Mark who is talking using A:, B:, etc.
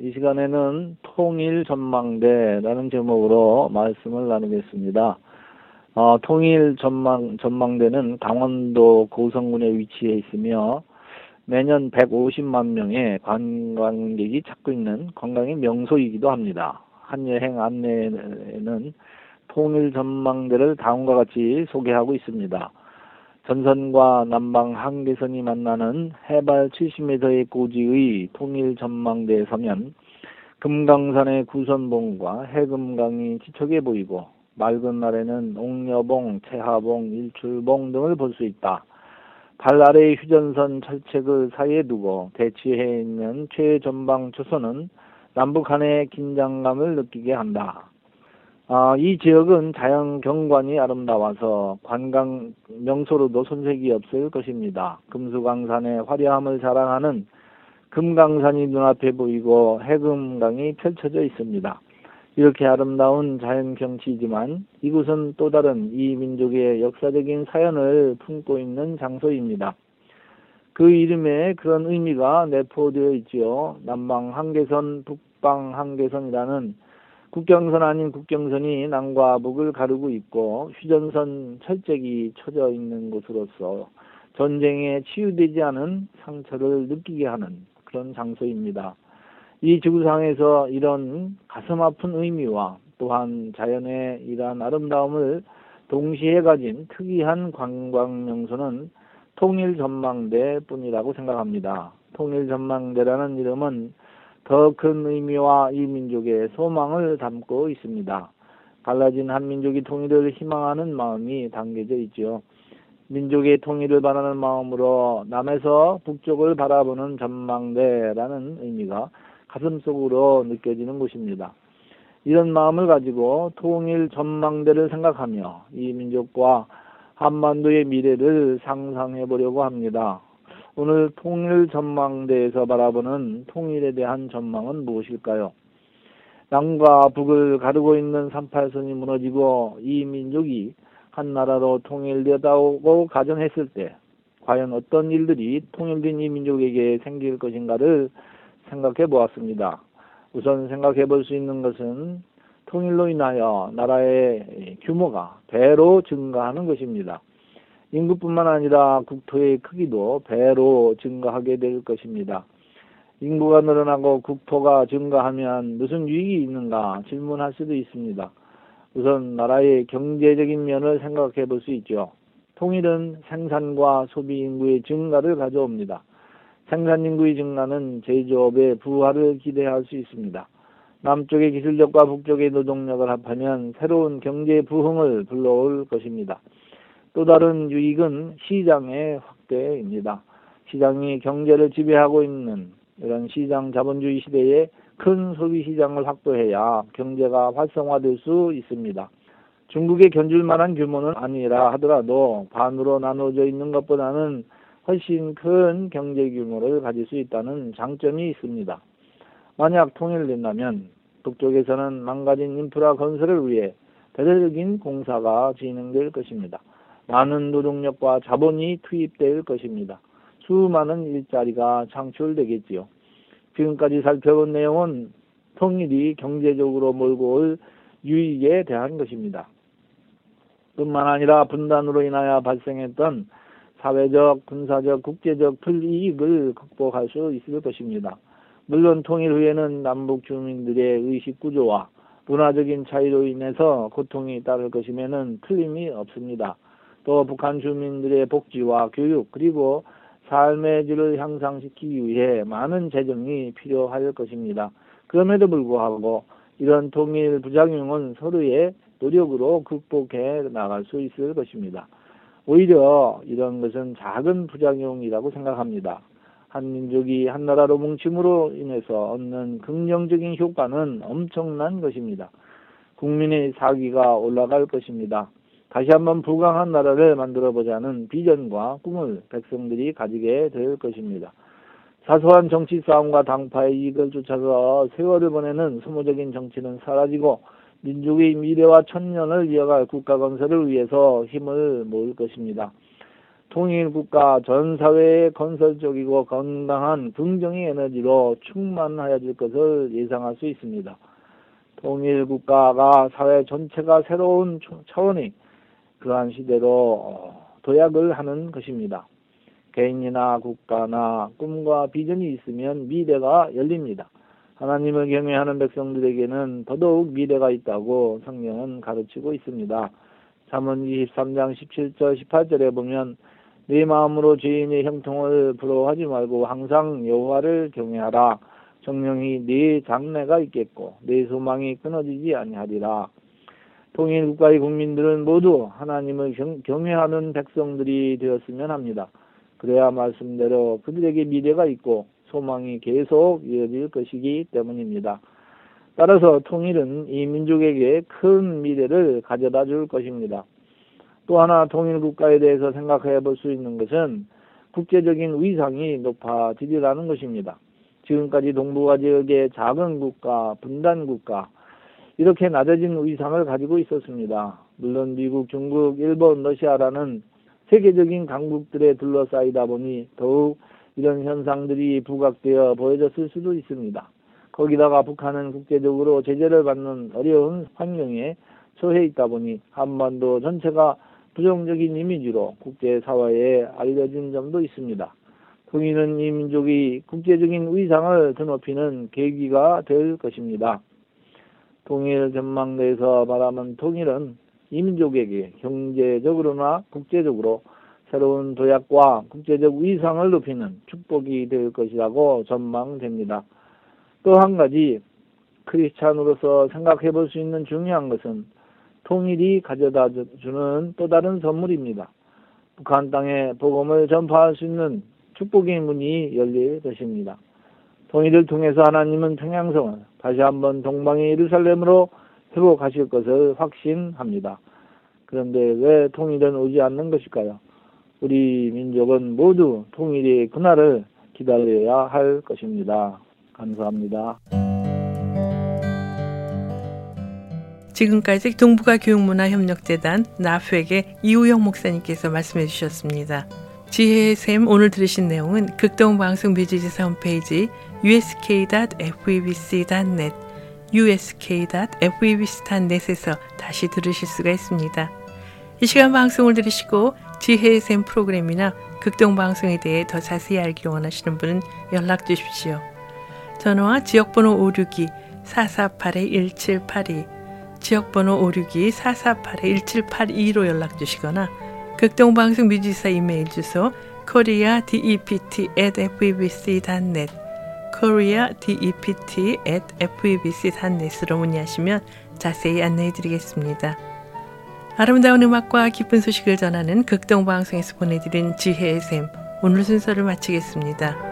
A: 이 시간에는 통일 전망대라는 제목으로 말씀을 나누겠습니다. 어, 통일 전망, 전망대는 강원도 고성군에 위치해 있으며 매년 150만 명의 관광객이 찾고 있는 관광의 명소이기도 합니다. 한 여행 안내에는 통일 전망대를 다음과 같이 소개하고 있습니다. 전선과 남방 한계선이 만나는 해발 70m의 고지의 통일 전망대에 서면 금강산의 구선봉과 해금강이 지척해 보이고 맑은 날에는 옥녀봉, 채하봉, 일출봉 등을 볼 수 있다. 발 아래의 휴전선 철책을 사이에 두고 대치해 있는 최전방 초선은 남북 한의 긴장감을 느끼게 한다. 아, 이 지역은 자연 경관이 아름다워서 관광 명소로도 손색이 없을 것입니다. 금수강산의 화려함을 자랑하는 금강산이 눈앞에 보이고 해금강이 펼쳐져 있습니다. 이렇게 아름다운 자연 경치이지만 이곳은 또 다른 이 민족의 역사적인 사연을 품고 있는 장소입니다. 그 이름에 그런 의미가 내포되어 있지요. 남방 한계선, 북방 한계선이라는 국경선 아닌 국경선이 남과 북을 가르고 있고 휴전선 철책이 쳐져 있는 곳으로서 전쟁에 치유되지 않은 상처를 느끼게 하는 그런 장소입니다. 이 지구상에서 이런 가슴 아픈 의미와 또한 자연의 이러한 아름다움을 동시에 가진 특이한 관광 명소는 통일전망대 뿐이라고 생각합니다. 통일전망대라는 이름은 더 큰 의미와 이 민족의 소망을 담고 있습니다. 갈라진 한민족이 통일을 희망하는 마음이 담겨져 있죠. 민족의 통일을 바라는 마음으로 남에서 북쪽을 바라보는 전망대라는 의미가 가슴속으로 느껴지는 곳입니다. 이런 마음을 가지고 통일 전망대를 생각하며 이 민족과 한반도의 미래를 상상해 보려고 합니다. 오늘 통일 전망대에서 바라보는 통일에 대한 전망은 무엇일까요? 남과 북을 가르고 있는 38선이 무너지고 이 민족이 한 나라로 통일되다고 가정했을 때 과연 어떤 일들이 통일된 이 민족에게 생길 것인가를 생각해 보았습니다. 우선 생각해 볼 수 있는 것은 통일로 인하여 나라의 규모가 배로 증가하는 것입니다. 인구뿐만 아니라 국토의 크기도 배로 증가하게 될 것입니다. 인구가 늘어나고 국토가 증가하면 무슨 유익이 있는가 질문할 수도 있습니다. 우선 나라의 경제적인 면을 생각해 볼 수 있죠. 통일은 생산과 소비 인구의 증가를 가져옵니다. 생산 인구의 증가는 제조업의 부활을 기대할 수 있습니다. 남쪽의 기술력과 북쪽의 노동력을 합하면 새로운 경제 부흥을 불러올 것입니다. 또 다른 유익은 시장의 확대입니다. 시장이 경제를 지배하고 있는 이런 시장 자본주의 시대에 큰 소비 시장을 확보해야 경제가 활성화될 수 있습니다. 중국에 견줄 만한 규모는 아니라 하더라도 반으로 나눠져 있는 것보다는 훨씬 큰 경제 규모를 가질 수 있다는 장점이 있습니다. 만약 통일된다면 북쪽에서는 망가진 인프라 건설을 위해 대대적인 공사가 진행될 것입니다. 많은 노동력과 자본이 투입될 것입니다. 수많은 일자리가 창출되겠지요. 지금까지 살펴본 내용은 통일이 경제적으로 몰고 올 유익에 대한 것입니다. 뿐만 아니라 분단으로 인하여 발생했던 사회적, 군사적, 국제적 불이익을 극복할 수 있을 것입니다. 물론 통일 후에는 남북 주민들의 의식 구조와 문화적인 차이로 인해서 고통이 따를 것임에는 틀림이 없습니다. 또 북한 주민들의 복지와 교육 그리고 삶의 질을 향상시키기 위해 많은 재정이 필요할 것입니다. 그럼에도 불구하고 이런 통일 부작용은 서로의 노력으로 극복해 나갈 수 있을 것입니다. 오히려 이런 것은 작은 부작용이라고 생각합니다. 한 민족이 한 나라로 뭉침으로 인해서 얻는 긍정적인 효과는 엄청난 것입니다. 국민의 사기가 올라갈 것입니다. 다시 한번 불강한 나라를 만들어 보자는 비전과 꿈을 백성들이 가지게 될 것입니다. 사소한 정치 싸움과 당파의 이익을 쫓아서 세월을 보내는 소모적인 정치는 사라지고 민족의 미래와 천년을 이어갈 국가 건설을 위해서 힘을 모을 것입니다. 통일 국가 전 사회의 건설적이고 건강한 긍정의 에너지로 충만하여질 것을 예상할 수 있습니다. 통일 국가가 사회 전체가 새로운 차원의 그러한 시대로 어, 도약을 하는 것입니다. 개인이나 국가나 꿈과 비전이 있으면 미래가 열립니다. 하나님을 경외하는 백성들에게는 더더욱 미래가 있다고 성경은 가르치고 있습니다. 잠언 23장 17절 18절에 보면 네 마음으로 죄인의 형통을 부러워하지 말고 항상 여호와를 경외하라. 정령이 네 장래가 있겠고 네 소망이 끊어지지 아니하리라. 통일 국가의 국민들은 모두 하나님을 경, 외하는 백성들이 되었으면 합니다. 그래야 말씀대로 그들에게 미래가 있고 소망이 계속 이어질 것이기 때문입니다. 따라서 통일은 이 민족에게 큰 미래를 가져다 줄 것입니다. 또 하나 통일 국가에 대해서 생각해 볼 수 있는 것은 국제적인 위상이 높아지리라는 것입니다. 지금까지 동북아 지역의 작은 국가, 분단 국가, 이렇게 낮아진 위상을 가지고 있었습니다. 물론 미국, 중국, 일본, 러시아라는 세계적인 강국들에 둘러싸이다 보니 더욱 이런 현상들이 부각되어 보여졌을 수도 있습니다. 거기다가 북한은 국제적으로 제재를 받는 어려운 환경에 처해 있다 보니 한반도 전체가 부정적인 이미지로 국제사회에 알려진 점도 있습니다. 통일은 이 민족이 국제적인 위상을 드높이는 계기가 될 것입니다. 통일 전망대에서 말하면 통일은 이 민족에게 경제적으로나 국제적으로 새로운 도약과 국제적 위상을 높이는 축복이 될 것이라고 전망됩니다. 또 한 가지 크리스찬으로서 생각해 볼 수 있는 중요한 것은 통일이 가져다 주는 또 다른 선물입니다. 북한 땅에 복음을 전파할 수 있는 축복의 문이 열릴 것입니다. 통일을 통해서 하나님은 평양성을 다시 한번 동방의 예루살렘으로 회복하실 것을 확신합니다. 그런데 왜 통일은 오지 않는 것일까요? 우리 민족은 모두 통일의 그날을 기다려야 할 것입니다. 감사합니다.
B: 지금까지 동북아 교육문화협력재단 나프에게 이우영 목사님께서 말씀해 주셨습니다. 지혜의 샘 오늘 들으신 내용은 극동방송 뮤지지사 홈페이지 usk.febc.net usk.febc.net에서 다시 들으실 수가 있습니다. 이 시간 방송을 들으시고 지혜의 샘 프로그램이나 극동 방송에 대해 더 자세히 알기 원하시는 분은 연락 주십시오. 전화와 지역번호 562-448-1782 지역번호 562-448-1782로 연락 주시거나 극동방송 뮤지사 이메일 주소 koreadept@febc.net koreadept@febc.net으로 문의하시면 자세히 안내해 드리겠습니다. 아름다운 음악과 기쁜 소식을 전하는 극동 방송에서 보내드린 지혜의 샘 오늘 순서를 마치겠습니다.